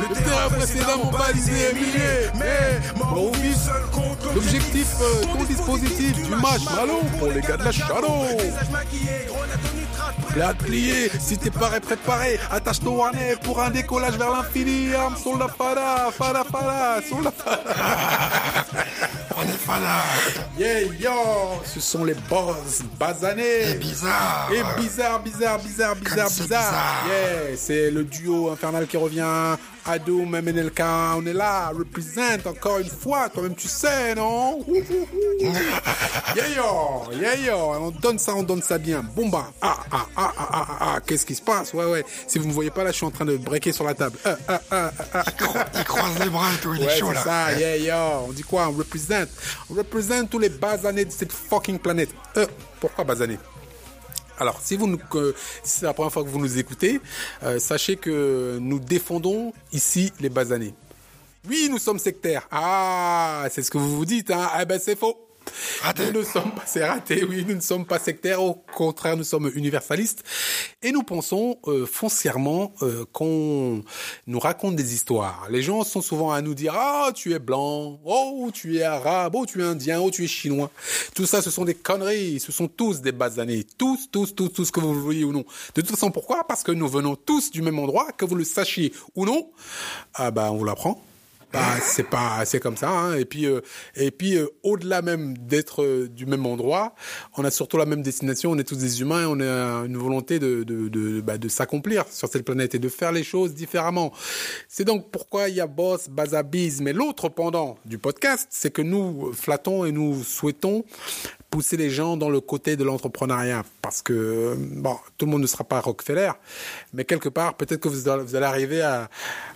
Le terrain précédent, mon balisé est miné, mais mon seul contre l'objectif, euh, ton dispositif du match Malo pour les gars de la Shadow. Plat plié, si t'es paré, préparé, attache ton harnais pour un décollage vers l'infini. Arme sur la fada, fada, fada, sur la fada. On est. Yeah, yo, ce sont les boss basanés. Et bizarre. Et bizarre, bizarre, bizarre, bizarre, bizarre. bizarre. Yeah, c'est le duo infernal qui revient. Adoum, MNLK, on est là, représente encore une fois, toi-même tu sais, non? Yeah yo, yeah yo, on donne ça, on donne ça bien. Bon bah, ah, ah, ah, ah, ah, ah, qu'est-ce qui se passe? Ouais, ouais, si vous me voyez pas là, je suis en train de breaker sur la table. Ah, ah, ah, ah, ah. Il croise les bras et tout, il est Ouais, chaud c'est là. ça, yeah, yo. On dit quoi? On représente. On représente tous les basanés de cette fucking planète. Euh, pourquoi basanés? Alors, si vous nous, si c'est la première fois que vous nous écoutez, euh, sachez que nous défendons ici les basanés. Oui, nous sommes sectaires. Ah, c'est ce que vous vous dites, hein Eh ben, c'est faux. Nous ne sommes pas, c'est oui, nous ne sommes pas sectaires, au contraire, nous sommes universalistes. Et nous pensons euh, foncièrement euh, qu'on nous raconte des histoires. Les gens sont souvent à nous dire, ah, tu es blanc, oh, tu es arabe, oh, tu es indien, oh, tu es chinois. Tout ça, ce sont des conneries, ce sont tous des basanés. Tous, tous, tous, tous, que vous le voyez ou non. De toute façon, pourquoi? Parce que nous venons tous du même endroit, que vous le sachiez ou non. Ah bah, on vous l'apprend. Bah, c'est pas, c'est comme ça. Hein. Et puis, euh, et puis, euh, au-delà même d'être euh, du même endroit, on a surtout la même destination. On est tous des humains. Et on a une volonté de, de, de, bah, de s'accomplir sur cette planète et de faire les choses différemment. C'est donc pourquoi il y a Boss, Bazabiz. Mais l'autre pendant du podcast, c'est que nous flattons et nous souhaitons pousser les gens dans le côté de l'entrepreneuriat parce que bon tout le monde ne sera pas Rockefeller mais quelque part peut-être que vous allez, arriver à,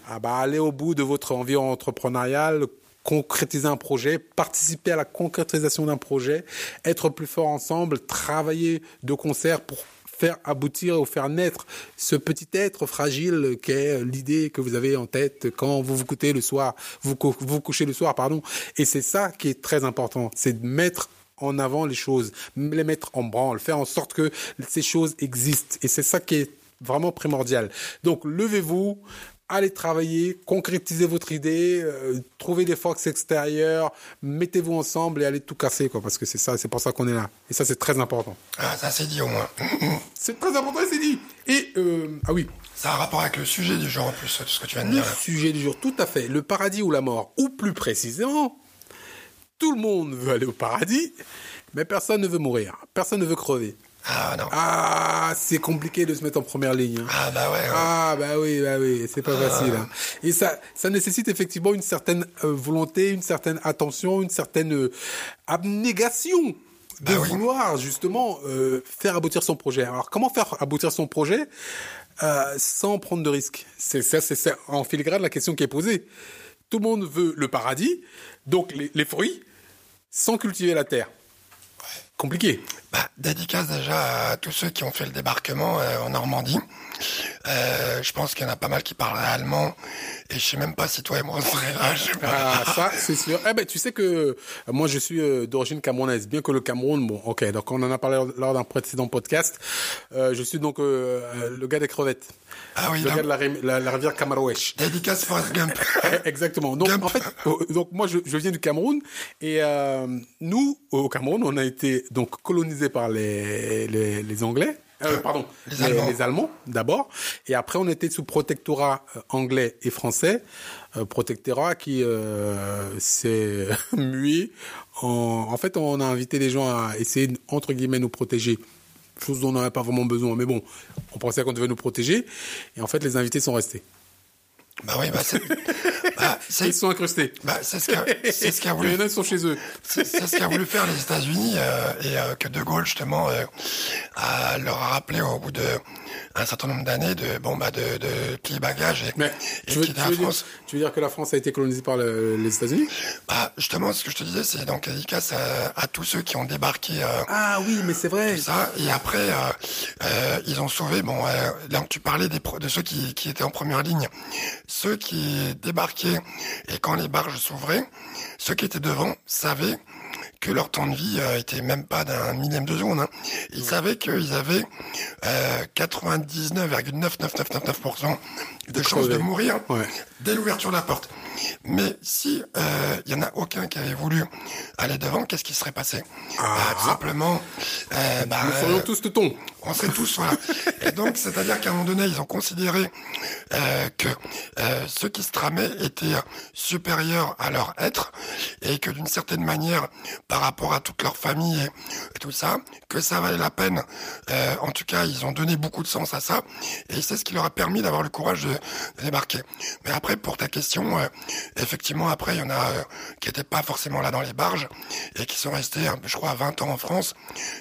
à bah, aller au bout de votre envie entrepreneuriale concrétiser un projet, participer à la concrétisation d'un projet, être plus fort ensemble, travailler de concert pour faire aboutir ou faire naître ce petit être fragile qu'est l'idée que vous avez en tête quand vous vous couchez le soir, vous vous couchez le soir, pardon. Et c'est ça qui est très important, c'est de mettre en avant les choses, les mettre en branle, faire en sorte que ces choses existent. Et c'est ça qui est vraiment primordial. Donc, levez-vous, allez travailler, concrétisez votre idée, euh, trouvez des forces extérieures, mettez-vous ensemble et allez tout casser, quoi, parce que c'est ça, c'est pour ça qu'on est là. Et ça, c'est très important. Ah, ça c'est dit au moins. C'est très important, c'est dit. Et, euh, ah oui, Ça a un rapport avec le sujet du jour en plus, tout ce que tu viens de le dire. sujet du jour, tout à fait, le paradis ou la mort, ou plus précisément, tout le monde veut aller au paradis, mais personne ne veut mourir, personne ne veut crever. Ah non. Ah, c'est compliqué de se mettre en première ligne. hein. Ah bah ouais. ouais. Ah bah oui, bah oui, c'est pas facile. hein. Et ça, ça nécessite effectivement une certaine euh, volonté, une certaine attention, une certaine euh, abnégation de Bah oui. vouloir justement euh, faire aboutir son projet. Alors comment faire aboutir son projet euh, sans prendre de risques? C'est ça, c'est en filigrane la question qui est posée. Tout le monde veut le paradis, donc les, fruits, sans cultiver la terre. Compliqué. Bah, dédicace déjà à tous ceux qui ont fait le débarquement euh, en Normandie. Euh, je pense qu'il y en a pas mal qui parlent allemand. Et je sais même pas si toi et moi on serait là. je sais pas. Ah, ça, c'est sûr. Eh ben, tu sais que euh, moi, je suis euh, d'origine camerounaise, bien que le Cameroun, bon, ok, donc on en a parlé lors d'un précédent podcast. Euh, je suis donc euh, le gars des crevettes, Ah oui, le gars de la, rim- la- la rivière Camarouèche. Dédicace Forrest Gump. Exactement. Donc, Gump. en fait, euh, donc moi, je, je viens du Cameroun et euh, nous, au Cameroun, on a été donc colonisé par les les, les Anglais. Euh, pardon, Les Allemands. les Allemands d'abord, et après on était sous protectorat euh, anglais et français, euh, protectorat qui euh, s'est mué. En, en fait, on a invité les gens à essayer entre guillemets nous protéger, chose dont on n'avait pas vraiment besoin, mais bon, on pensait qu'on devait nous protéger, et en fait les invités sont restés, bah oui, bah c'est. Bah, ils sont incrustés. bah, c'est ce qu'a c'est ce qu'a Il voulu qui sont chez eux. C'est ce qu'a voulu faire les États-Unis euh, et euh, que De Gaulle justement euh, a, leur a rappelé au bout de un certain nombre d'années de bon bah de, de petits bagages et, Mais et tu veux, quitter tu la veux dire, France. tu veux dire que la France a été colonisée par le- les États-Unis? Bah justement ce que je te disais c'est donc dédicace à, à tous ceux qui ont débarqué Ah oui, mais c'est vrai. ça et après ils ont sauvé bon là tu parlais des de ceux qui, qui étaient en première ligne ceux qui débarquaient et quand les barges s'ouvraient ceux qui étaient devant savaient que leur temps de vie euh, était même pas d'un millième de seconde. Hein. Ils savaient qu'ils avaient euh, 99,99999% de chances de mourir Ouais. dès l'ouverture de la porte. Mais si euh, il y en a aucun qui avait voulu aller devant, qu'est-ce qui serait passé? Ah. Bah, Tout simplement, euh, bah, Nous euh, ferions tous teutons. on serait tous voilà. Et donc, c'est-à-dire qu'à un moment donné, ils ont considéré euh, que euh, ceux qui se tramaient étaient supérieurs à leur être et que d'une certaine manière, par rapport à toute leur famille et, tout ça, que ça valait la peine. Euh, en tout cas, ils ont donné beaucoup de sens à ça et c'est ce qui leur a permis d'avoir le courage de, débarquer. Mais après, pour ta question, euh, effectivement, après, il y en a euh, qui étaient pas forcément là dans les barges et qui sont restés, je crois, 20 ans en France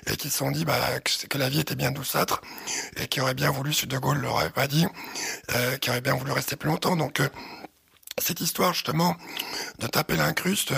et qui se sont dit bah, que, la vie était bien douceâtre et qui auraient bien voulu, si De Gaulle leur avait pas dit, qui auraient bien voulu rester plus longtemps. Donc, cette histoire justement de taper l'incruste,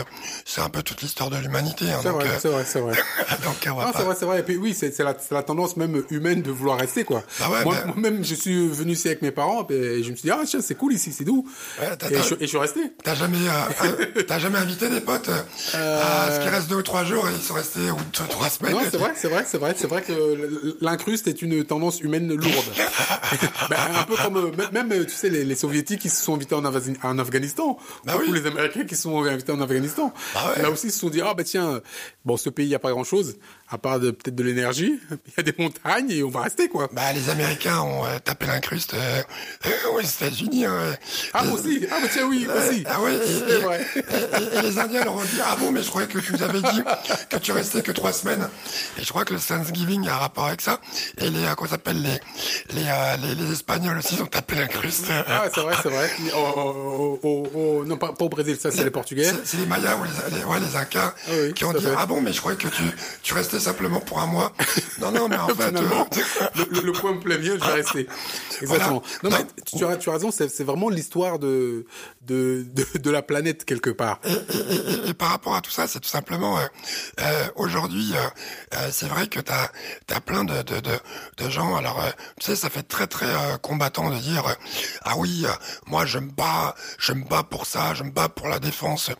c'est un peu toute l'histoire de l'humanité. hein. C'est donc, vrai, euh, c'est vrai, c'est vrai. donc, Non, pas- c'est vrai, c'est vrai. Et puis oui, c'est c'est la, c'est la tendance même humaine de vouloir rester, quoi. Ouais, moi, mais- moi-même, je suis venu ici avec mes parents, et je me suis dit, ah tiens, c'est cool ici, c'est doux. Ouais, et, je, et je suis resté. T'as jamais, euh, euh, t'as jamais invité des potes euh, à ce qui reste deux ou trois jours et ils sont restés ou deux, trois semaines. Non, c'est vrai, c'est vrai, c'est vrai, c'est vrai que l'incruste est une tendance humaine lourde. Ben, un peu comme euh, même, tu sais les, les soviétiques qui se sont invités en, en Afghanistan, Bah oui. les Américains qui sont invités en Afghanistan. Bah ouais. Là aussi, ils se sont dit ah ben tiens, bon ce pays il y a pas grand chose à part de peut-être de l'énergie, il y a des montagnes et on va rester quoi. Bah, les Américains ont euh, tapé l'incruste euh, euh, aux États-Unis. hein. Ah Les- aussi, ah ben tiens oui aussi. Ah ouais, et, c'est et- vrai. et- et les Indiens leur ont dit ah bon mais je croyais que tu nous avais dit que tu restais que trois semaines et je crois que le Thanksgiving a un rapport avec ça et les euh, qu'on s'appelle les les, euh, les les Espagnols aussi ont tapé l'incruste. Ah c'est vrai, c'est vrai. Oh, oh, oh, non pas, pas au Brésil, ça c'est les Portugais. C'est c'est les Mayas ou les, ouais, les Incas Ah oui, qui ont dit ah bon mais je croyais que tu tu restais simplement pour un mois. Non non mais en fait euh, le, point me plaît bien, je vais rester. Exactement. Non, Voilà. mais tu, tu as, tu as raison, c'est c'est vraiment l'histoire de, de, de, de la planète quelque part. et, et- et par rapport à tout ça, c'est tout simplement euh, euh, aujourd'hui, euh, euh, c'est vrai que t'as as plein de, de, de, de gens. Alors, euh, tu sais, ça fait très très euh, combattant de dire euh, ah oui, euh, moi je me bats, je me bats pour ça, je me bats pour la défense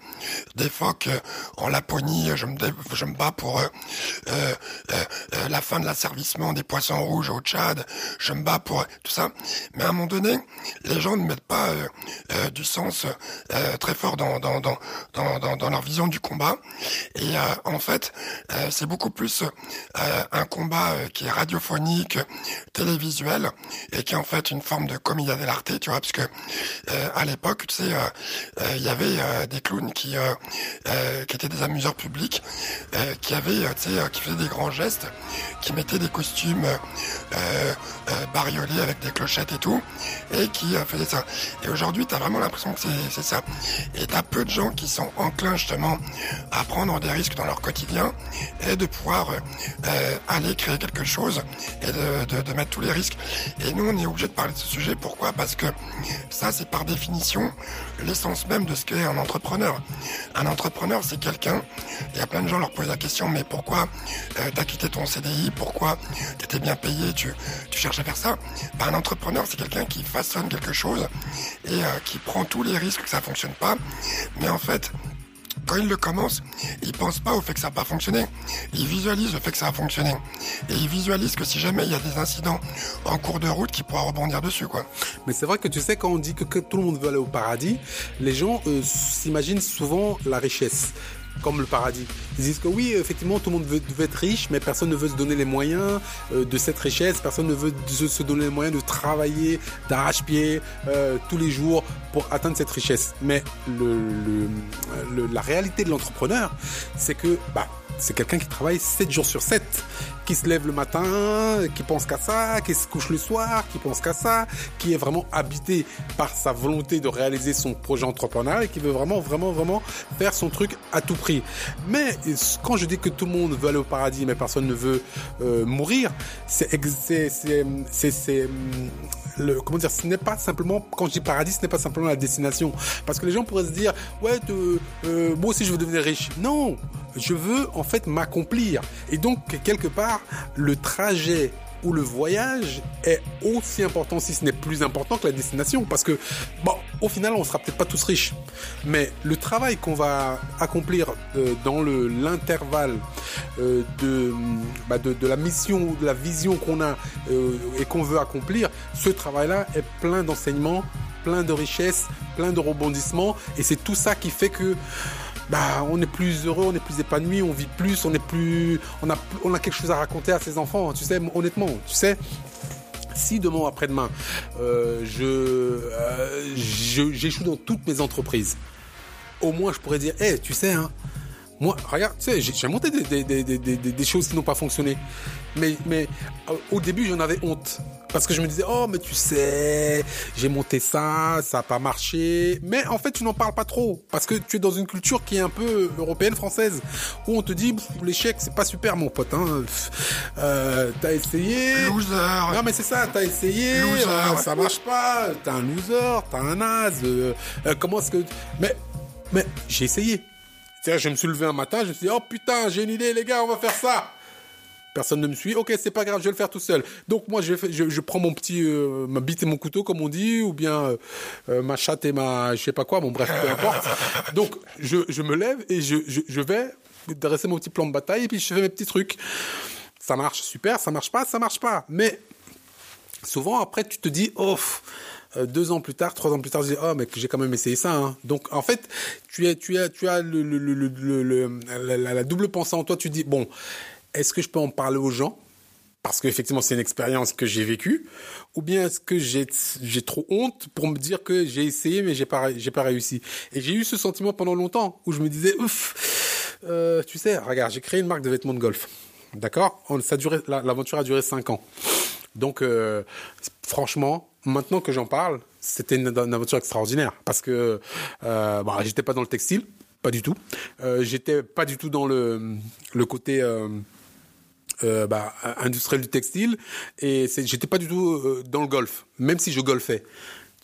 des phoques euh, en Laponie, je me je me bats pour euh, euh, euh, la fin de l'asservissement des poissons rouges au Tchad, je me bats pour tout ça. Mais à un moment donné, les gens ne mettent pas euh, euh, du sens très fort dans, dans, dans, dans, dans, leur vision du combat. Et en fait, c'est beaucoup plus un combat qui est radiophonique, télévisuel, et qui est en fait une forme de commedia dell'arte, tu vois, parce que à l'époque, tu sais, il y avait des clowns qui, qui étaient des amuseurs publics, qui avaient, tu sais, qui faisaient des grands gestes, qui mettaient des costumes euh, euh, bariolés avec des clochettes et tout, et qui euh, faisaient ça. Et aujourd'hui, t'as vraiment l'impression que c'est ça. Et t'as peu de gens qui sont enclins justement à prendre des risques dans leur quotidien et de pouvoir euh, aller créer quelque chose et de, de, de mettre tous les risques. Et nous, on est obligé de parler de ce sujet. Pourquoi? Parce que ça, c'est par définition l'essence même de ce qu'est un entrepreneur. Un entrepreneur, c'est quelqu'un. Il y a plein de gens leur posent la question, mais pourquoi t'as quitté ton CDI Pourquoi t'étais bien payé Tu, tu cherches à faire ça Ben, Un entrepreneur, c'est quelqu'un qui façonne quelque chose et euh, qui prend tous les risques que ça fonctionne pas. Mais en fait, quand il le commence, il pense pas au fait que ça n'a pas fonctionné. Il visualise le fait que ça a fonctionné. Et il visualise que si jamais il y a des incidents en cours de route, qu'il pourra rebondir dessus, quoi. Mais c'est vrai que tu sais, quand on dit que, que tout le monde veut aller au paradis, les gens euh, s'imaginent souvent la richesse comme le paradis. Ils disent que oui, effectivement, tout le monde veut, être riche, mais personne ne veut se donner les moyens euh, de cette richesse, personne ne veut se, donner les moyens de travailler d'arrache-pied euh, tous les jours pour atteindre cette richesse. Mais la réalité de l'entrepreneur, c'est que bah, c'est quelqu'un qui travaille 7 jours sur 7, qui se lève le matin, qui pense qu'à ça, qui se couche le soir, qui pense qu'à ça, qui est vraiment habité par sa volonté de réaliser son projet entrepreneurial et qui veut vraiment, vraiment, vraiment faire son truc à tout prix. Mais quand je dis que tout le monde veut aller au paradis, mais personne ne veut euh, mourir, c'est, le, comment dire, ce n'est pas simplement, quand je dis paradis, ce n'est pas simplement la destination. Parce que les gens pourraient se dire, ouais, euh, moi aussi je veux devenir riche. Non, je veux en fait m'accomplir. Et donc, quelque part, le trajet le voyage est aussi important, si ce n'est plus important que la destination. Parce que, bon, au final, on sera peut-être pas tous riches. Mais le travail qu'on va accomplir euh, dans le l'intervalle euh, de, bah, de, de la mission ou de la vision qu'on a euh, et qu'on veut accomplir, ce travail-là est plein d'enseignements, plein de richesses, plein de rebondissements. Et c'est tout ça qui fait que bah, on est plus heureux, on est plus épanoui, on vit plus, on est plus, on a, on a quelque chose à raconter à ses enfants. Tu sais, honnêtement, tu sais. Si demain ou après-demain, euh, je, euh, je- j'échoue dans toutes mes entreprises, au moins je pourrais dire, hé, tu sais, hein, moi, regarde, tu sais, j'ai monté des, des, des- des choses qui n'ont pas fonctionné. Mais, mais euh, au début, j'en avais honte. Parce que je me disais, oh, mais tu sais, j'ai monté ça, ça n'a pas marché. Mais en fait, tu n'en parles pas trop. Parce que tu es dans une culture qui est un peu européenne, française. Où on te dit, l'échec, c'est pas super, mon pote. Hein. Euh, t'as essayé. Loser. Non mais c'est ça, t'as essayé, Loser, euh, ça marche pas, t'es un loser, t'es un naze, euh, euh, comment est-ce que... Mais, mais j'ai essayé. C'est-à-dire, je me suis levé un matin, je me suis dit, oh putain, j'ai une idée les gars, on va faire ça. Personne ne me suit, ok, c'est pas grave, je vais le faire tout seul. Donc moi, je, fais- je, je prends mon petit, euh, ma bite et mon couteau, comme on dit, ou bien euh, euh, ma chatte et ma, je sais pas quoi, bon bref, peu importe. Donc je, je me lève et je, je, je vais dresser mon petit plan de bataille et puis je fais mes petits trucs. Ça marche, super, ça marche pas, ça marche pas. Mais souvent après tu te dis oh deux ans plus tard trois ans plus tard tu dis oh mais j'ai quand même essayé ça hein. donc en fait tu es tu as tu as le, la double pensée en toi tu dis bon est-ce que je peux en parler aux gens parce qu'effectivement c'est une expérience que j'ai vécue ou bien est-ce que j'ai trop honte pour me dire que j'ai essayé mais j'ai pas pas réussi? Et j'ai eu ce sentiment pendant longtemps où je me disais ouf euh, tu sais regarde j'ai créé une marque de vêtements de golf d'accord? L'aventure a duré cinq ans. Donc, euh, franchement, maintenant que j'en parle, c'était une, aventure extraordinaire parce que euh, bah, j'étais pas dans le textile, pas du tout. Euh, j'étais pas du tout dans le côté euh, bah, industriel du textile et j'étais pas du tout euh, dans le golf, même si je golfais.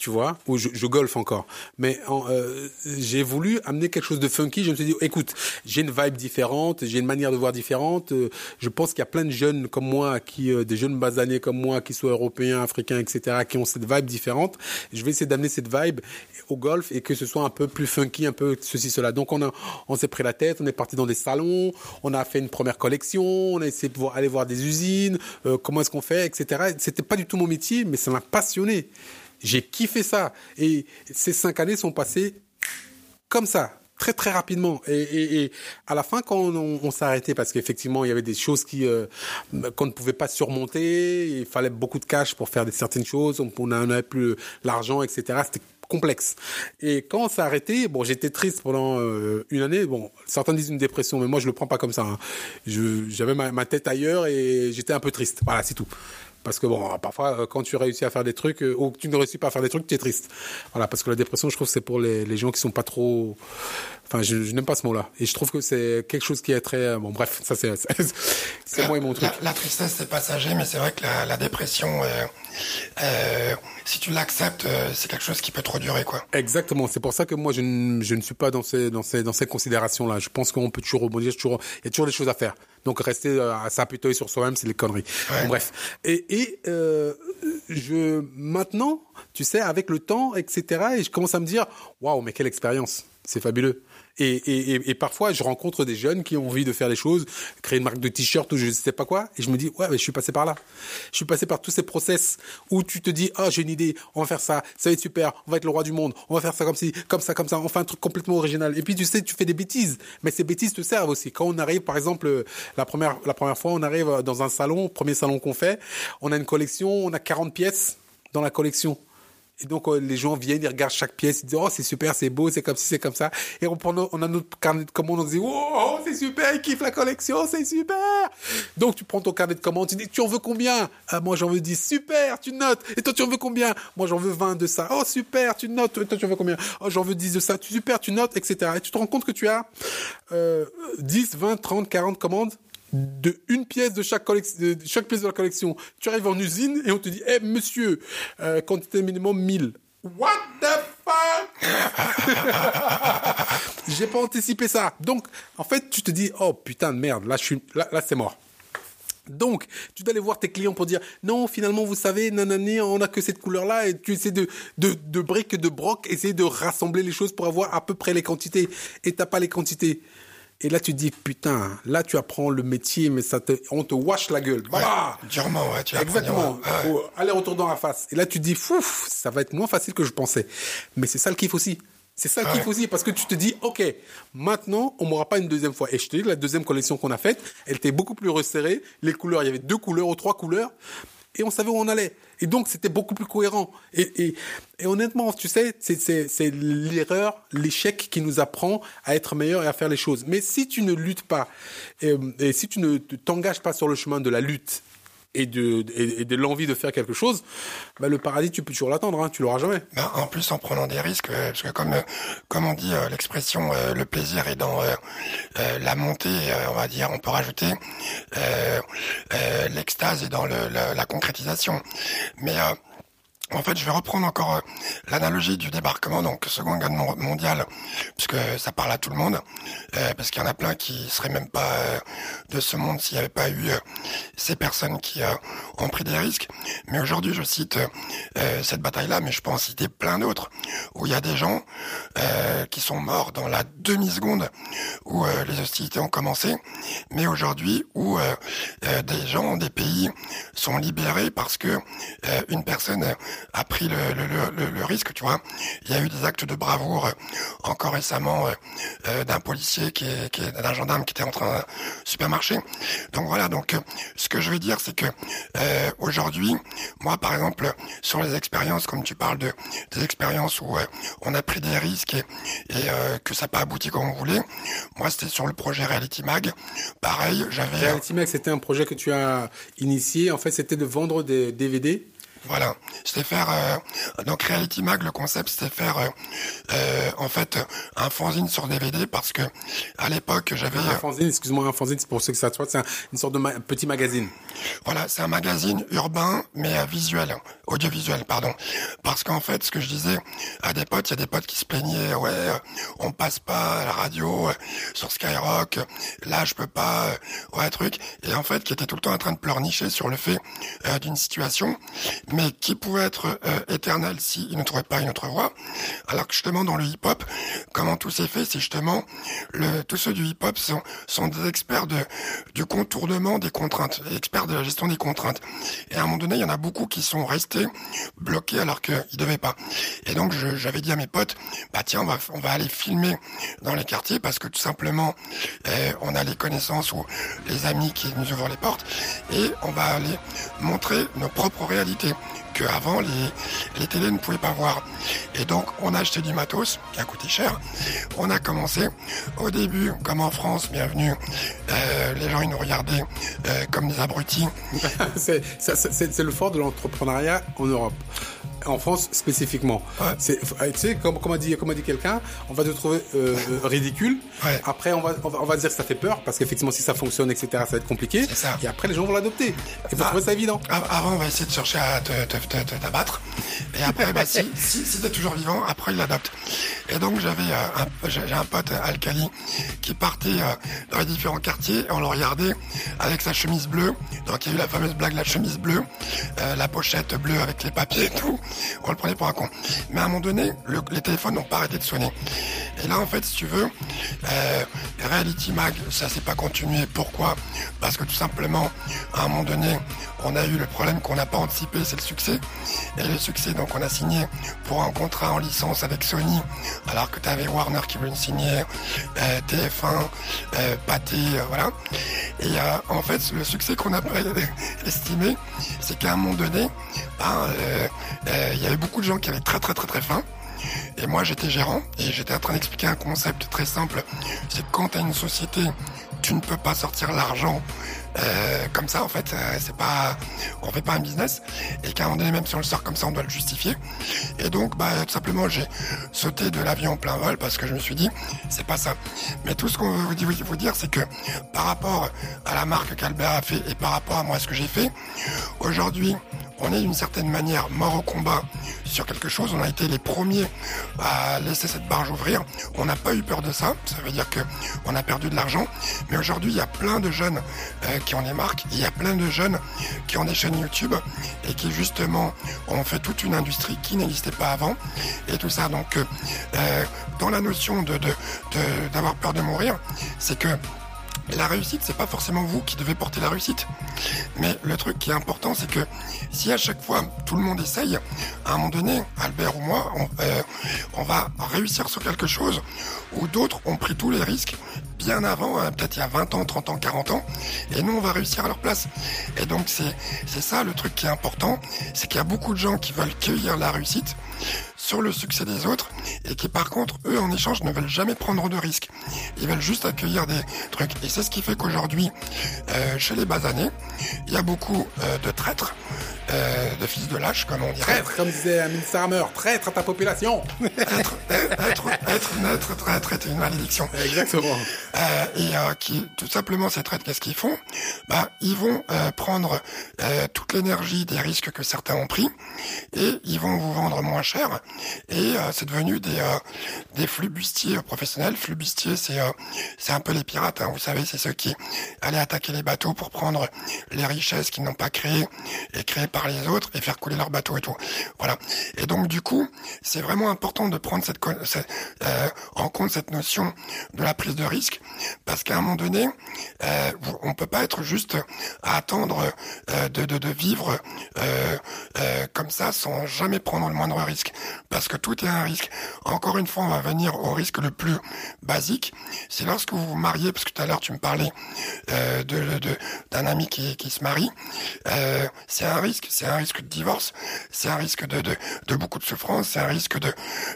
Tu vois, ou je, je golfe encore. Mais euh, j'ai voulu amener quelque chose de funky. Je me suis dit, écoute, j'ai une vibe différente, j'ai une manière de voir différente. Euh, je pense qu'il y a plein de jeunes comme moi, qui, euh, des jeunes basanés comme moi, qui soient européens, africains, etc., qui ont cette vibe différente. Je vais essayer d'amener cette vibe au golf et que ce soit un peu plus funky, un peu ceci, cela. Donc on a, on s'est pris la tête, on est parti dans des salons, on a fait une première collection, on a essayé de voir, aller voir des usines, euh, comment est-ce qu'on fait, etc. C'était pas du tout mon métier, mais ça m'a passionné. J'ai kiffé ça. Et ces cinq années sont passées comme ça, très très rapidement. Et, à la fin, quand on, on s'est arrêté, parce qu'effectivement, il y avait des choses qui euh, qu'on ne pouvait pas surmonter, il fallait beaucoup de cash pour faire des, certaines choses, on n'avait plus l'argent, etc. C'était complexe. Et quand on s'est arrêté, bon, j'étais triste pendant euh, une année. Bon, certains disent une dépression, mais moi, je le prends pas comme ça. hein. J'avais ma tête ailleurs et j'étais un peu triste. Voilà, c'est tout. Parce que bon, parfois, euh, quand tu réussis à faire des trucs, euh, ou que tu ne réussis pas à faire des trucs, tu es triste. Voilà, parce que la dépression, je trouve c'est pour les, les gens qui sont pas trop... Enfin, je, je n'aime pas ce mot-là. Et je trouve que c'est quelque chose qui est très... euh, Bon, bref, ça c'est c'est moi et mon truc. La, la tristesse, c'est passager, mais c'est vrai que la, la dépression, euh, euh, si tu l'acceptes, euh, c'est quelque chose qui peut trop durer, quoi. Exactement. C'est pour ça que moi, je ne, je ne suis pas dans ces, dans ces, dans ces considérations-là. Je pense qu'on peut toujours rebondir, toujours, il y a toujours des choses à faire. Donc, rester à s'apitoyer sur soi-même, c'est des conneries. Ouais. Bon, bref. Et, et je, maintenant, tu sais, avec le temps, etc., et je commence à me dire, waouh, mais quelle expérience. C'est fabuleux. Et, parfois, je rencontre des jeunes qui ont envie de faire des choses, créer une marque de t-shirt ou je sais pas quoi, et je me dis, ouais, mais je suis passé par là. Je suis passé par tous ces process où tu te dis, ah, j'ai une idée, on va faire ça, ça va être super, on va être le roi du monde, on va faire ça comme ci, comme ça, comme ça, on fait un truc complètement original. Et puis, tu sais, tu fais des bêtises, mais ces bêtises te servent aussi. Quand on arrive, par exemple, euh, la première, la première fois, on arrive euh, dans un salon, premier salon qu'on fait, on a une collection, on a 40 pièces dans la collection. Et donc, euh, les gens viennent, ils regardent chaque pièce, ils disent, oh, c'est super, c'est beau, c'est comme ci, c'est comme ça. Et on, prend, on a notre carnet de commandes, on dit, oh, c'est super, ils kiffent la collection, c'est super. Donc, tu prends ton carnet de commandes, tu dis, tu en veux combien? Ah, moi, j'en veux 10, super, tu notes. Et toi, tu en veux combien? Moi, j'en veux 20 de ça. Oh, super, tu notes. Et toi, tu en veux combien? Oh, j'en veux 10 de ça. Super, tu notes, etc. Et tu te rends compte que tu as, euh, 10, 20, 30, 40 commandes de une pièce de chaque pièce de la collection. Tu arrives en usine et on te dit, eh monsieur, euh, quantité minimum 1000. What the fuck? J'ai pas anticipé ça. Donc, en fait, tu te dis, oh putain de merde, là, là, c'est mort. Donc, tu dois aller voir tes clients pour dire non, finalement, vous savez, nanani, on a que cette couleur-là, et tu essaies de, de, de briques, de broc, essayer de rassembler les choses pour avoir à peu près les quantités, et t'as pas les quantités. Et là, tu te dis, putain, là, tu apprends le métier, mais ça te, on te wash la gueule. Bah durement, ouais, tu Exactement. Ouais. Aller retour dans la face. Et là, tu dis, fouf, ça va être moins facile que je pensais. Mais c'est ça le kiff aussi. C'est ça le kiff aussi, parce que tu te dis, ok, maintenant, on m'aura pas une deuxième fois. Et je te dis, la deuxième collection qu'on a faite, elle était beaucoup plus resserrée. Les couleurs, il y avait deux couleurs ou trois couleurs. Et on savait où on allait. Et donc, c'était beaucoup plus cohérent. Et, et, honnêtement, tu sais, c'est, l'erreur, l'échec qui nous apprend à être meilleur et à faire les choses. Mais si tu ne luttes pas, et, et si tu ne t'engages pas sur le chemin de la lutte et de, et, de l'envie de faire quelque chose, bah, le paradis, tu peux toujours l'attendre, hein, tu l'auras jamais. Ben, en plus en prenant des risques, euh, parce que comme euh, comme on dit euh, l'expression euh, le plaisir est dans euh, la montée, on va dire, on peut rajouter l'extase est dans le, la, la concrétisation. Mais en fait, je vais reprendre encore euh, l'analogie du débarquement, donc Seconde Guerre mon- mondiale, puisque ça parle à tout le monde, euh, parce qu'il y en a plein qui seraient même pas euh, de ce monde s'il n'y avait pas eu euh, ces personnes qui ont pris des risques. Mais aujourd'hui, je cite cette bataille-là, mais je peux en citer plein d'autres, où il y a des gens qui sont morts dans la demi-seconde où les hostilités ont commencé, mais aujourd'hui où des gens, des pays sont libérés parce que une personne a pris le, le, le, le risque, tu vois. Il y a eu des actes de bravoure euh, encore récemment euh, euh, d'un policier qui est, qui est d'un gendarme qui était en train de supermarché. Donc voilà, donc euh, ce que je veux dire, c'est que euh, aujourd'hui, moi par exemple, sur les expériences, comme tu parles de des expériences où euh, on a pris des risques et, et euh, que ça n'a pas abouti comme on voulait, moi c'était sur le projet Reality Mag. Pareil, j'avais euh, Reality Mag, c'était un projet que tu as initié. En fait, c'était de vendre des DVD. Voilà, c'était faire euh, donc Reality Mag. Le concept, c'était faire euh, euh, en fait un fanzine sur DVD parce que à l'époque j'avais Un fanzine, excuse-moi, un fanzine, c'est pour ceux que ça soit, c'est un- une sorte de ma- petit magazine. Voilà, c'est un magazine urbain, mais euh, visuel, audiovisuel, pardon. Parce qu'en fait, ce que je disais à des potes, il y a des potes qui se plaignaient, ouais, on passe pas à la radio euh, sur Skyrock, là je peux pas, ouais, truc. Et en fait, qui étaient tout le temps en train de pleurnicher sur le fait euh, d'une situation, mais qui pouvait être euh, éternelle s'ils ne trouvaient pas une autre voie? Alors que justement, dans le hip-hop, comment tout s'est fait, c'est justement, le, tous ceux du hip-hop sont, sont des experts de, du contournement des contraintes, experts de la gestion des contraintes. Et à un moment donné, il y en a beaucoup qui sont restés bloqués alors qu'ils devaient pas. Et donc, j'avais dit à mes potes, bah tiens, on va, on va aller filmer dans les quartiers parce que tout simplement, euh, on a les connaissances ou les amis qui nous ouvrent les portes et on va aller montrer nos propres réalités que avant les, les télés ne pouvaient pas voir. Et donc on a acheté du matos qui a coûté cher. On a commencé au début, comme en France, bienvenue, euh, les gens ils nous regardaient euh, comme des abrutis. c'est le fort de l'entrepreneuriat en Europe. En France spécifiquement. Ouais. C'est, tu sais, comme, comme a dit, comme a dit quelqu'un, on va te trouver euh, euh, ridicule. Ouais. Après, on va, on va, on va dire que ça fait peur parce qu'effectivement, si ça fonctionne, etc., ça va être compliqué. Ça. Et après, les gens vont l'adopter. Il faut Ah. trouver ça évident. Av- Avant, on va essayer de chercher à te, te, te- te- t'abattre. Et après, bah, si, si, si t'es toujours vivant, après, il l'adopte. Et donc, j'avais euh, un, j'ai un pote, Alcali, qui partait euh, dans les différents quartiers et on le regardait avec sa chemise bleue. Donc, il y a eu la fameuse blague, la chemise bleue, euh, la pochette bleue avec les papiers et tout. On le prenait pour un con. Mais à un moment donné, le- les téléphones n'ont pas arrêté de sonner. Et là, en fait, si tu veux, euh, Reality Mag, ça s'est pas continué. Pourquoi? Parce que tout simplement, à un moment donné, on a eu le problème qu'on n'a pas anticipé, c'est le succès. Et le succès, donc on a signé pour un contrat en licence avec Sony, alors que tu avais Warner qui voulait signer, euh, TF1, euh, Pathé, euh, voilà. Et euh, en fait, le succès qu'on n'a pas estimé, c'est qu'à un moment donné, ben, euh, euh, il y avait beaucoup de gens qui avaient très très très très faim. Et moi, j'étais gérant et j'étais en train d'expliquer un concept très simple. C'est que quand tu une société, tu ne peux pas sortir l'argent euh, comme ça. En fait, euh, c'est pas, on fait pas un business. Et moment donné, même si on le sort comme ça, on doit le justifier. Et donc, bah, tout simplement, j'ai sauté de l'avion en plein vol parce que je me suis dit, c'est pas ça. Mais tout ce qu'on veut vous dire, c'est que par rapport à la marque qu'Albert a fait et par rapport à moi, ce que j'ai fait, aujourd'hui, on est d'une certaine manière mort au combat sur quelque chose. On a été les premiers à laisser cette barge ouvrir. On n'a pas eu peur de ça. Ça veut dire que on a perdu de l'argent. Mais aujourd'hui, il y a plein de jeunes euh, qui ont des marques. Il y a plein de jeunes qui ont des chaînes YouTube et qui justement ont fait toute une industrie qui n'existait pas avant et tout ça. Donc, euh, euh, dans la notion d'avoir peur de mourir, c'est que la réussite, c'est pas forcément vous qui devez porter la réussite. Mais le truc qui est important, c'est que si à chaque fois tout le monde essaye, à un moment donné, Albert ou moi, on, euh, va réussir sur quelque chose où d'autres ont pris tous les risques bien avant, hein, peut-être il y a 20 ans, 30 ans, 40 ans, et nous on va réussir à leur place. Et donc c'est ça le truc qui est important, c'est qu'il y a beaucoup de gens qui veulent cueillir la réussite sur le succès des autres et qui par contre eux en échange ne veulent jamais prendre de risques. Ils veulent juste accueillir des trucs. Et c'est ce qui fait qu'aujourd'hui, euh, chez les basanés, il y a beaucoup euh, de traîtres euh, de fils de lâche, comme on dirait. Traître, comme disait Amin Sarmer, traître à ta population. être, être, être, traître est une malédiction. Exactement. Euh, et euh, qui, tout simplement, ces traîtres, qu'est-ce qu'ils font? Bah, ils vont euh, prendre euh, toute l'énergie des risques que certains ont pris et ils vont vous vendre moins cher. Et c'est devenu des des flubustiers professionnels. Flubustiers, c'est c'est un peu les pirates. Hein, vous savez, c'est ceux qui allaient attaquer les bateaux pour prendre les richesses qu'ils n'ont pas créées et créées par les autres et faire couler leur bateau et tout. Voilà. Et donc du coup, c'est vraiment important de prendre cette, euh, en compte cette notion de la prise de risque parce qu'à un moment donné, euh, on peut pas être juste à attendre euh, de, de, vivre euh, comme ça sans jamais prendre le moindre risque parce que tout est un risque. Encore une fois, on va venir au risque le plus basique, c'est lorsque vous vous mariez, parce que tout à l'heure tu me parlais de d'un ami qui, qui se marie, c'est un risque c'est un risque de divorce, c'est un risque de, beaucoup de souffrance, c'est un risque de,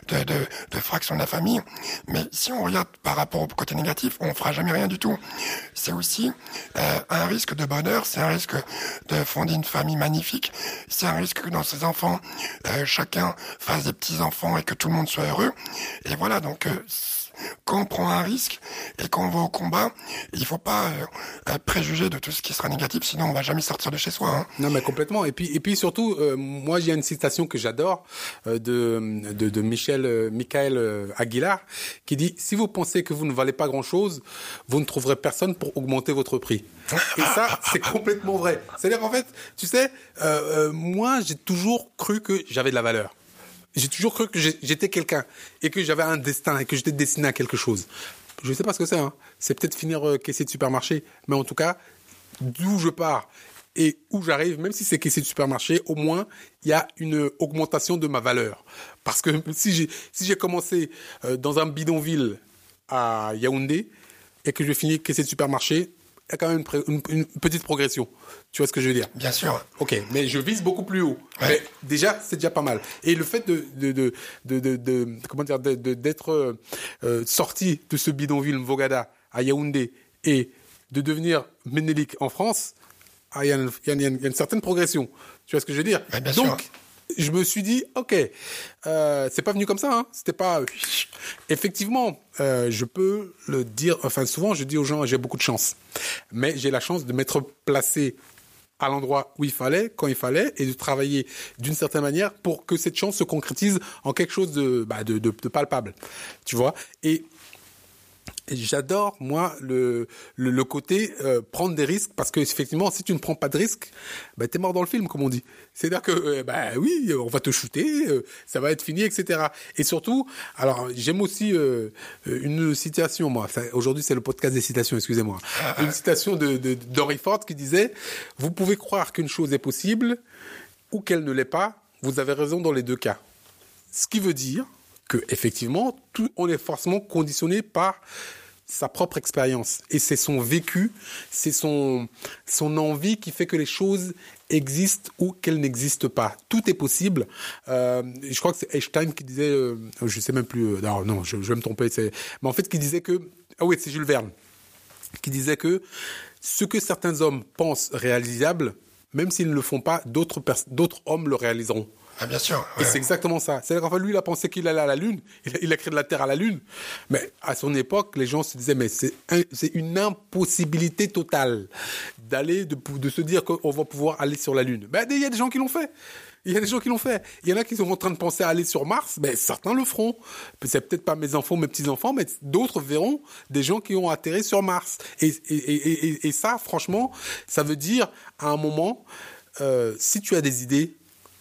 de, fraction de la famille. Mais si on regarde par rapport au côté négatif, on fera jamais rien du tout. C'est aussi euh, un risque de bonheur, c'est un risque de fonder une famille magnifique, c'est un risque que dans ses enfants, euh, chacun fasse des petits-enfants et que tout le monde soit heureux. Et voilà, donc... Euh, quand on prend un risque et qu'on va au combat, il faut pas euh, euh, préjuger de tout ce qui sera négatif, sinon on va jamais sortir de chez soi. Hein. Non, mais complètement. Et puis, et puis surtout, euh, moi, il y a une citation que j'adore de, de, de Michel, Michael Aguilar, qui dit si vous pensez que vous ne valez pas grand-chose, vous ne trouverez personne pour augmenter votre prix. Et ça, c'est complètement vrai. C'est-à-dire qu'en fait, tu sais, moi, j'ai toujours cru que j'avais de la valeur j'ai toujours cru que j'étais quelqu'un et que j'avais un destin et que j'étais destiné à quelque chose. Je ne sais pas ce que c'est. Hein. C'est peut-être finir euh, caissier de supermarché, mais en tout cas, d'où je pars et où j'arrive, même si c'est caissier de supermarché, au moins il y a une augmentation de ma valeur. Parce que si j'ai commencé euh, dans un bidonville à Yaoundé et que je finis caissier de supermarché, il y a quand même une, petite progression. Tu vois ce que je veux dire? Bien sûr. Ok, mais je vise beaucoup plus haut. Mais déjà, c'est déjà pas mal. Et le fait de, de, de, de, de comment dire, d'être euh, sorti de ce bidonville Mvogada à Yaoundé et de devenir Ménélique en France, ah, il y, a une certaine progression. Tu vois ce que je veux dire? Bien Donc, sûr je me suis dit, ok, euh, c'est pas venu comme ça. Hein. C'était pas. Effectivement, euh, je peux le dire. Enfin, souvent, je dis aux gens, j'ai beaucoup de chance, mais j'ai la chance de m'être placé à l'endroit où il fallait, quand il fallait, et de travailler d'une certaine manière pour que cette chance se concrétise en quelque chose de, bah, de palpable. Tu vois? Et J'adore moi le le, le côté euh, prendre des risques parce que effectivement si tu ne prends pas de risques, bah t'es mort dans le film comme on dit. C'est-à-dire que euh, bah oui on va te shooter, euh, ça va être fini etc. Et surtout alors j'aime aussi une citation moi. Aujourd'hui c'est le podcast des citations excusez-moi. Une citation de, Ford qui disait vous pouvez croire qu'une chose est possible ou qu'elle ne l'est pas. Vous avez raison dans les deux cas. Ce qui veut dire que effectivement, on est forcément conditionné par sa propre expérience et c'est son vécu, c'est son son envie qui fait que les choses existent ou qu'elles n'existent pas. Tout est possible. Euh, je crois que c'est Einstein qui disait, euh, je sais même plus. Euh, non, je, vais me tromper. Mais en fait, qui disait que ah oui, c'est Jules Verne qui disait que ce que certains hommes pensent réalisable, même s'ils ne le font pas, d'autres hommes le réaliseront. Ah, bien sûr. Et c'est exactement ça. C'est-à-dire qu'en fait, lui, il a pensé qu'il allait à la Lune. Il a, créé de la Terre à la Lune. Mais à son époque, les gens se disaient, mais c'est une impossibilité totale d'aller, de, de se dire qu'on va pouvoir aller sur la Lune. Ben, il y a des gens qui l'ont fait. Il y a des gens qui l'ont fait. Il y en a qui sont en train de penser à aller sur Mars. Ben, certains le feront. C'est peut-être pas mes enfants, mes petits-enfants, mais d'autres verront des gens qui ont atterri sur Mars. Et, et, et, et ça, franchement, ça veut dire, à un moment, euh, si tu as des idées,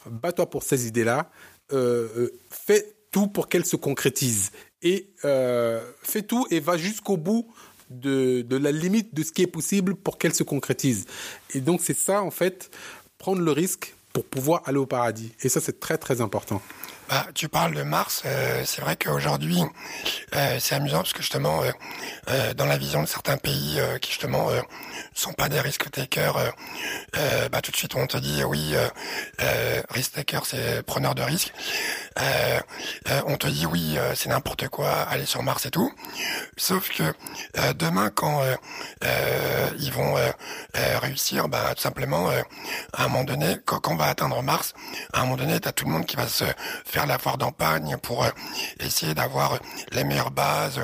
bats-toi pour ces idées-là. Euh, euh, fais tout pour qu'elles se concrétisent. Et euh, fais tout et va jusqu'au bout de, de la limite de ce qui est possible pour qu'elles se concrétisent. Et donc, c'est ça, en fait, prendre le risque pour pouvoir aller au paradis. Et ça, c'est très, très important. Bah, tu parles de Mars, euh, c'est vrai qu'aujourd'hui, euh, c'est amusant parce que justement, euh, euh dans la vision de certains pays euh, qui justement euh, sont pas des risk takers, bah tout de suite on te dit oui, risk taker c'est preneur de risque. on te dit oui, c'est n'importe quoi, aller sur Mars et tout. Sauf que demain quand ils vont réussir, bah tout simplement, à un moment donné, quand, on va atteindre Mars, à un moment donné, t'as tout le monde qui va se la foire d'empagne pour euh, essayer d'avoir les meilleures bases,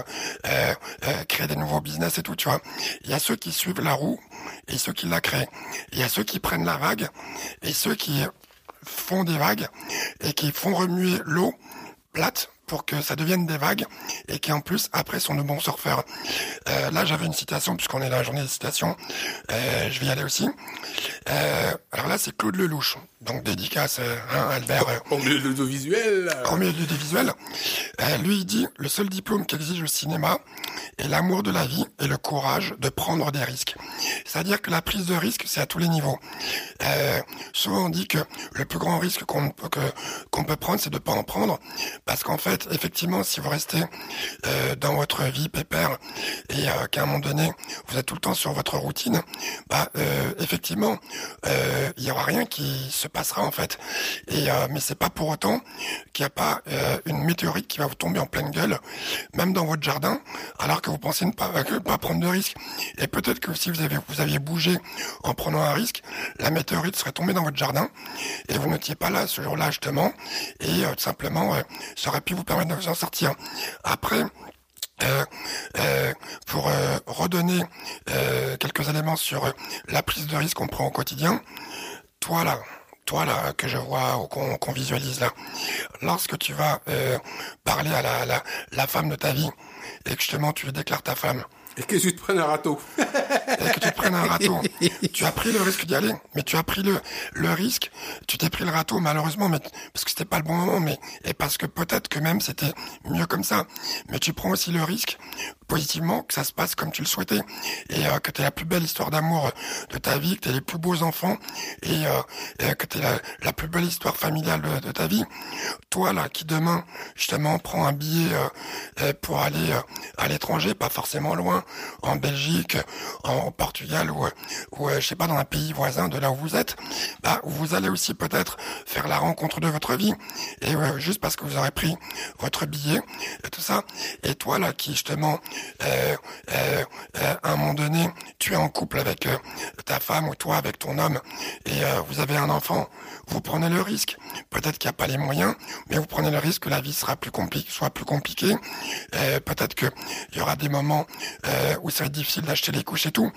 euh, euh, créer des nouveaux business et tout, tu vois. Il y a ceux qui suivent la roue et ceux qui la créent. Il y a ceux qui prennent la vague et ceux qui font des vagues et qui font remuer l'eau plate pour que ça devienne des vagues et qui en plus après sont de bons surfeurs. Euh, là j'avais une citation puisqu'on est dans la journée des citations, euh, je vais y aller aussi. Euh, alors là c'est Claude Lelouch, donc dédicace hein, Albert. au milieu de l'audiovisuel. Au milieu de l'audiovisuel. lui il dit le seul diplôme qu'exige le cinéma est l'amour de la vie et le courage de prendre des risques. C'est-à-dire que la prise de risque c'est à tous les niveaux. souvent on dit que le plus grand risque qu'on qu'on peut prendre c'est de pas en prendre parce qu'en fait effectivement, si vous restez euh, dans votre vie pépère et euh, qu'à un moment donné, vous êtes tout le temps sur votre routine, bah euh, effectivement, il y aura rien qui se passera en fait. Et mais c'est pas pour autant qu'il n'y a pas une météorite qui va vous tomber en pleine gueule, même dans votre jardin, alors que vous pensez ne pas, prendre de risque. Et peut-être que si vous avez vous aviez bougé en prenant un risque, la météorite serait tombée dans votre jardin et vous n'étiez pas là ce jour-là justement et simplement ça aurait pu vous permettre de vous en sortir. Après, euh, euh, pour euh, redonner quelques éléments sur la prise de risque qu'on prend au quotidien, toi là, toi là que je vois ou qu'on visualise là, lorsque tu vas parler à la, la, la, femme de ta vie et que justement tu déclares ta femme, et que tu te prennes un râteau. et que tu te prennes un râteau. tu as pris le risque d'y aller, mais tu as pris le, le risque. Tu t'es pris le râteau, malheureusement, mais, parce que c'était pas le bon moment, mais, et parce que peut-être que même c'était mieux comme ça. Mais tu prends aussi le risque positivement, que ça se passe comme tu le souhaitais, et euh, que tu la plus belle histoire d'amour euh, de ta vie, que tu les plus beaux enfants, et, euh, que tu la, la, plus belle histoire familiale de, ta vie. Toi, là, qui demain, justement, prends un billet pour aller à l'étranger, pas forcément loin, en Belgique, en Portugal, ou, ou je sais pas, dans un pays voisin de là où vous êtes, bah, vous allez aussi peut-être faire la rencontre de votre vie, et juste parce que vous aurez pris votre billet, et tout ça, et toi, là, qui, justement, euh, euh, euh, à un moment donné, tu es en couple avec ta femme ou toi avec ton homme et vous avez un enfant, vous prenez le risque. Peut-être qu'il n'y a pas les moyens, mais vous prenez le risque que la vie sera plus compliquée, soit plus compliquée. peut-être qu'il y aura des moments où ça va être difficile d'acheter les couches et tout,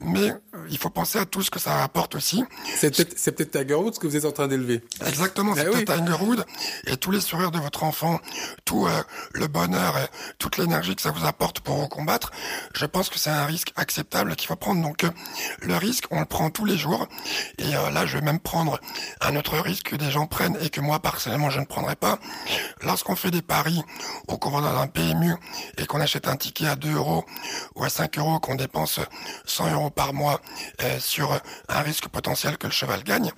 mais il faut penser à tout ce que ça apporte aussi. C'est peut-être c'est peut-être Tiger Woods que vous êtes en train d'élever. Exactement, c'est eh peut-être Tiger Woods et tous les sourires de votre enfant, tout le bonheur et toute l'énergie que ça vous apporte pour combattre, je pense que c'est un risque acceptable qu'il faut prendre. Donc euh, le risque, on le prend tous les jours. Et euh, là, je vais même prendre un autre risque que des gens prennent et que moi, personnellement, je ne prendrai pas. Lorsqu'on fait des paris ou qu'on va dans un PMU et qu'on achète un ticket à 2 euros ou à 5 euros, qu'on dépense 100 euros par mois euh, sur un risque potentiel que le cheval gagne,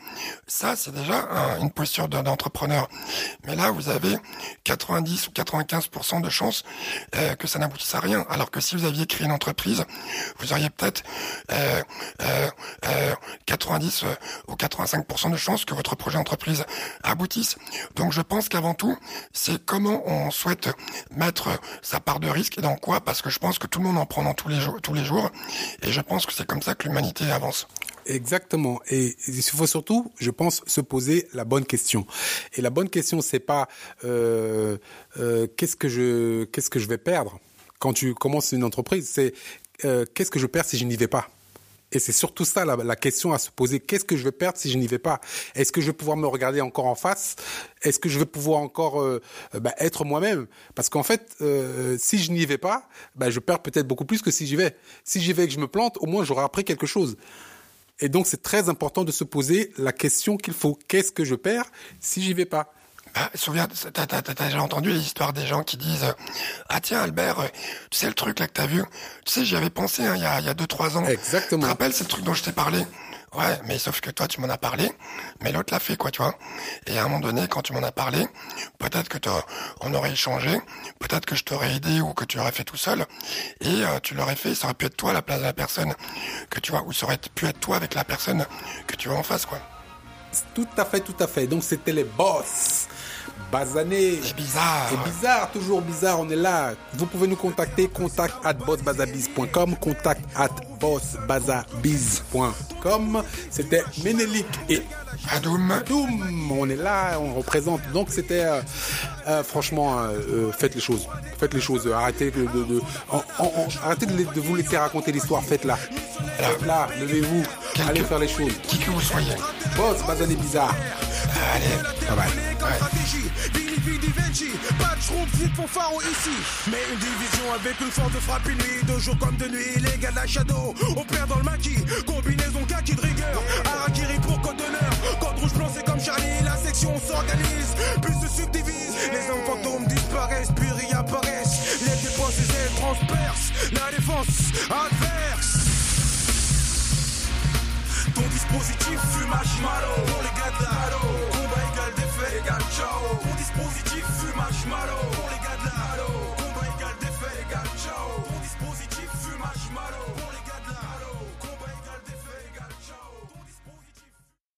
ça, c'est déjà une posture d'entrepreneur. Mais là, vous avez 90 ou 95% de chances que ça n'aboutisse à rien alors que si vous aviez créé une entreprise, vous auriez peut-être euh, euh, 90 euh, euh, ou 85% de chances que votre projet d'entreprise aboutisse. Donc je pense qu'avant tout, c'est comment on souhaite mettre sa part de risque et dans quoi, parce que je pense que tout le monde en prend dans tous les jours, tous les jours, et je pense que c'est comme ça que l'humanité avance. Exactement. Et il faut surtout, je pense, se poser la bonne question. Et la bonne question, c'est pas euh, euh, qu'est-ce que je qu'est-ce que je vais perdre quand tu commences une entreprise, c'est euh, qu'est-ce que je perds si je n'y vais pas? Et c'est surtout ça la, question à se poser. Qu'est-ce que je vais perdre si je n'y vais pas? Est-ce que je vais pouvoir me regarder encore en face? Est-ce que je vais pouvoir encore euh, bah, être moi-même? Parce qu'en fait, euh, si je n'y vais pas, bah, je perds peut-être beaucoup plus que si j'y vais. Si j'y vais et que je me plante, au moins j'aurai appris quelque chose. Et donc c'est très important de se poser la question qu'il faut. Qu'est-ce que je perds si j'y vais pas? Ah, souviens, t'as, t'as, t'as déjà entendu l'histoire des gens qui disent Ah tiens Albert, euh, tu sais le truc là que t'as vu Tu sais j'y avais pensé hein, il y a, il y a deux trois ans. Exactement. Tu te rappelles ce truc dont je t'ai parlé? Ouais, mais sauf que toi tu m'en as parlé, mais l'autre l'a fait quoi, tu vois. Et à un moment donné, quand tu m'en as parlé, peut-être que on aurait échangé, peut-être que je t'aurais aidé ou que tu l'aurais fait tout seul, et euh, tu l'aurais fait, ça aurait pu être toi à la place de la personne que tu vois, ou ça aurait pu être toi avec la personne que tu vois en face quoi. Tout à fait, tout à fait. Donc c'était les boss. Basané. C'est bizarre. C'est bizarre, toujours bizarre, on est là. Vous pouvez nous contacter, contact at bossbazabiz.com, contact at bossbazabiz.com. C'était Ménélique et Adoum. Adoum, on est là, on représente. Donc c'était, euh, euh, franchement, euh, faites les choses. Faites les choses. Arrêtez de, de, de en, en, arrêtez de, de, vous laisser raconter l'histoire. Faites-la. Faites-la, levez-vous. Allez faire les choses. Qui que vous soyez. Boss, Basané bizarre. Allez, bye bye. Pas de schroom, fit pour pharo ici. Mais une division avec une force de frappe nuit, de jour comme de nuit. Les gars de la shadow, on perd dans le maquis. Combinaison kaki de rigueur. Arakiri pour code d'honneur. Code rouge blanc, c'est comme Charlie. La section s'organise, puis se subdivise. Les hommes fantômes disparaissent, puis réapparaissent. Les dépenses, les ailes transpercent. La défense adverse. Ton dispositif fume marshmallow Pour les gars de la Combat égal défait égal ciao Ton dispositif fume marshmallow Pour les gars de la